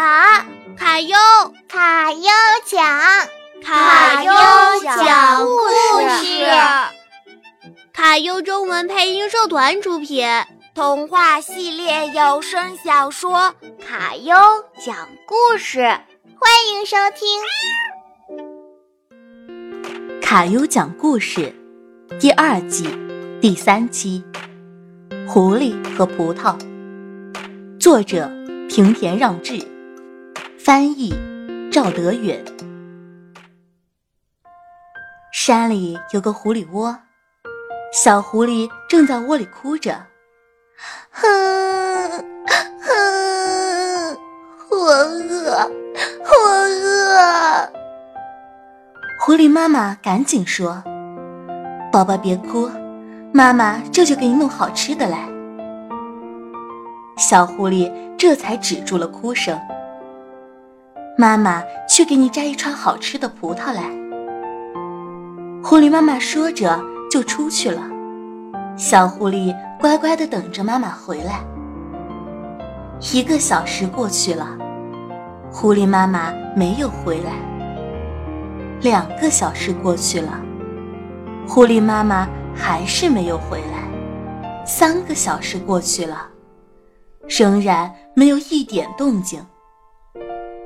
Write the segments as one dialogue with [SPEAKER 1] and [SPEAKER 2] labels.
[SPEAKER 1] 卡卡优
[SPEAKER 2] 卡优讲
[SPEAKER 1] 卡优讲故
[SPEAKER 2] 事，
[SPEAKER 1] 卡优中文配音社团出品，
[SPEAKER 2] 童话系列有声小说《卡优讲故事》，欢迎收听《
[SPEAKER 3] 卡优讲故事》第二季第三期《狐狸和葡萄》，作者平田让志，翻译赵德远。山里有个狐狸窝，小狐狸正在窝里哭着：“
[SPEAKER 2] 哼哼，我饿，我饿。”
[SPEAKER 3] 狐狸妈妈赶紧说：“宝宝别哭，妈妈这就给你弄好吃的来。”小狐狸这才止住了哭声。妈妈去给你摘一串好吃的葡萄来。狐狸妈妈说着就出去了。小狐狸乖乖的等着妈妈回来。一个小时过去了，狐狸妈妈没有回来。两个小时过去了，狐狸妈妈还是没有回来。三个小时过去了。仍然没有一点动静。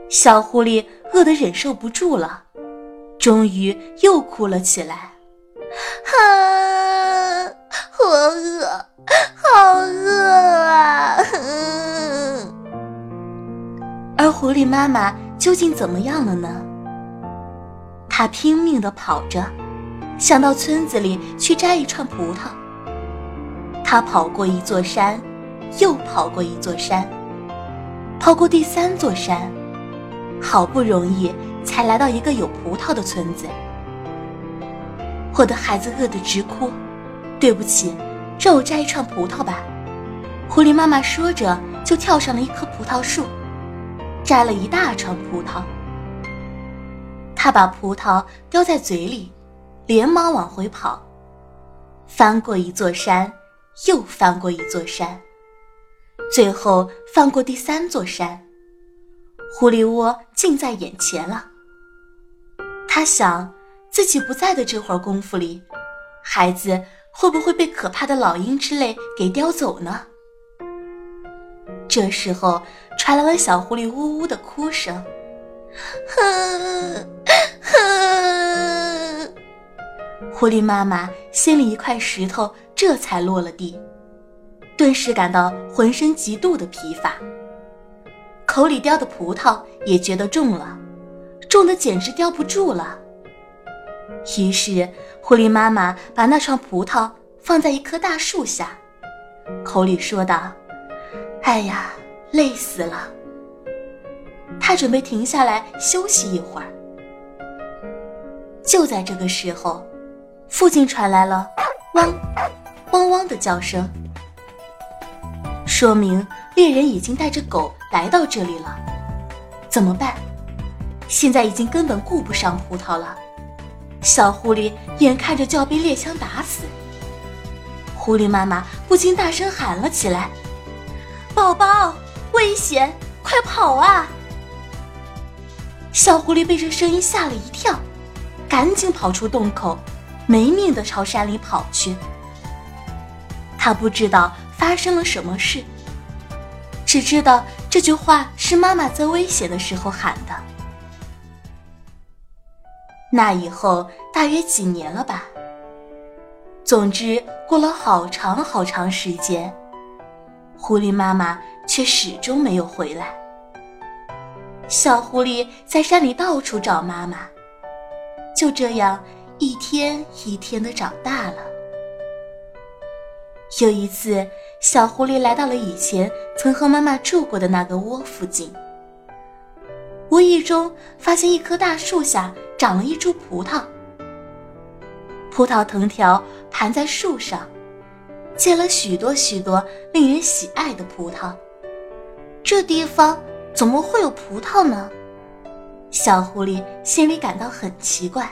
[SPEAKER 3] 小狐狸饿得忍受不住了，终于又哭了起来：“
[SPEAKER 2] 啊，我饿，好饿啊！”
[SPEAKER 3] 而狐狸妈妈究竟怎么样了呢？她拼命地跑着，想到村子里去摘一串葡萄。她跑过一座山。又跑过一座山，跑过第三座山，好不容易才来到一个有葡萄的村子。我的孩子饿得直哭，对不起，让我摘一串葡萄吧。狐狸妈妈说着，就跳上了一棵葡萄树，摘了一大串葡萄。他把葡萄叼在嘴里，连忙往回跑，翻过一座山，又翻过一座山。最后翻过第三座山，狐狸窝近在眼前了。他想，自己不在的这会儿功夫里，孩子会不会被可怕的老鹰之类给叼走呢？这时候传来了小狐狸呜呜的哭声，
[SPEAKER 2] 哼哼。
[SPEAKER 3] 狐狸妈妈心里一块石头这才落了地。顿时感到浑身极度的疲乏，口里叼的葡萄也觉得重了，重的简直叼不住了。于是，狐狸妈妈把那串葡萄放在一棵大树下，口里说道：“哎呀，累死了。”他准备停下来休息一会儿。就在这个时候，附近传来了“汪，汪汪”的叫声。说明猎人已经带着狗来到这里了，怎么办？现在已经根本顾不上葡萄了。小狐狸眼看着就要被猎枪打死，狐狸妈妈不禁大声喊了起来：“宝宝，危险，快跑啊！”小狐狸被这声音吓了一跳，赶紧跑出洞口，没命的朝山里跑去。他不知道。发生了什么事？只知道这句话是妈妈在危险的时候喊的。那以后大约几年了吧。总之，过了好长好长时间，狐狸妈妈却始终没有回来。小狐狸在山里到处找妈妈，就这样一天一天的长大了。有一次，小狐狸来到了以前曾和妈妈住过的那个窝附近，无意中发现一棵大树下长了一株葡萄，葡萄藤条盘在树上，结了许多许多令人喜爱的葡萄。这地方怎么会有葡萄呢？小狐狸心里感到很奇怪，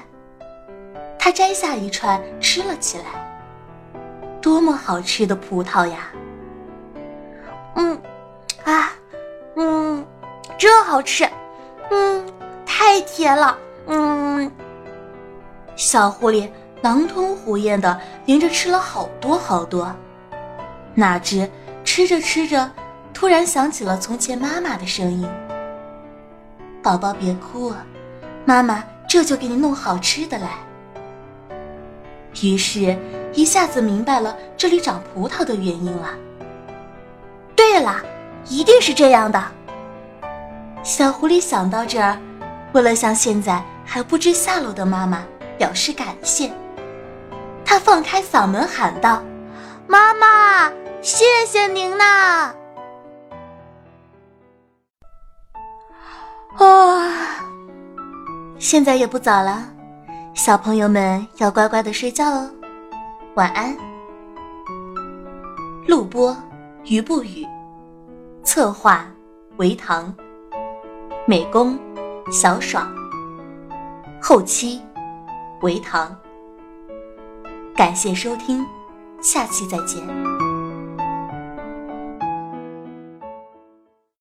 [SPEAKER 3] 它摘下一串吃了起来。多么好吃的葡萄呀！
[SPEAKER 2] 嗯，啊，嗯，真好。
[SPEAKER 3] 好吃，嗯，太甜了，嗯。小狐狸狼吞虎咽的连着吃了好多好多，哪知吃着吃着，突然想起了从前妈妈的声音：“宝宝别哭，妈妈这就给你弄好吃的来。”于是，一下子明白了这里长葡萄的原因了。啦，一定是这样的。小狐狸想到这儿，为了向现在还不知下落的妈妈表示感谢，他放开嗓门喊道：“
[SPEAKER 2] 妈妈，谢谢您呐！”
[SPEAKER 3] 哦，现在也不早了。小朋友们要乖乖的睡觉哦，晚安。录播：于不语，策划：维唐，美工：小爽，后期：维唐。感谢收听，下期再见。